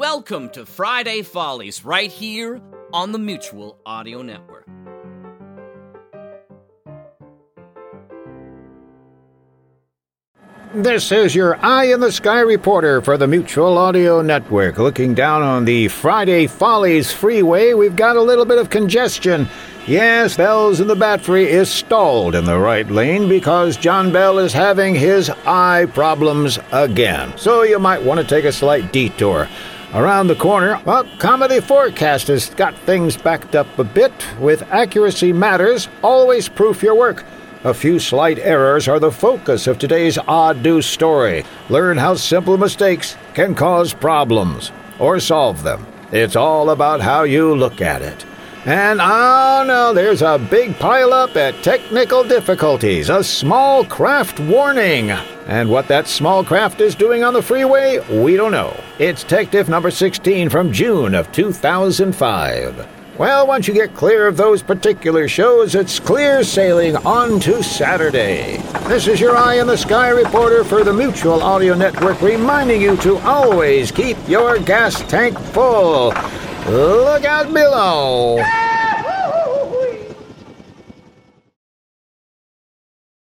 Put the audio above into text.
Welcome to Friday Follies, right here on the Mutual Audio Network. This is your Eye in the Sky reporter for the Mutual Audio Network. Looking down on the Friday Follies freeway, we've got a little bit of congestion. Yes, Bells in the Batfry is stalled in the right lane because John Bell is having his eye problems again. So you might want to take a slight detour. Around the corner, well, Comedy Forecast has got things backed up a bit. With accuracy matters, always proof your work. A few slight errors are the focus of today's Odd News story. Learn how simple mistakes can cause problems or solve them. It's all about how you look at it. And ah, oh no, there's a big pileup at technical difficulties, a small craft warning. And what that small craft is doing on the freeway, we don't know. It's Tech Diff number 16 from June of 2005. Well, once you get clear of those particular shows, it's clear sailing on to Saturday. This is your Eye in the Sky reporter for the Mutual Audio Network reminding you to always keep your gas tank full. Look out below!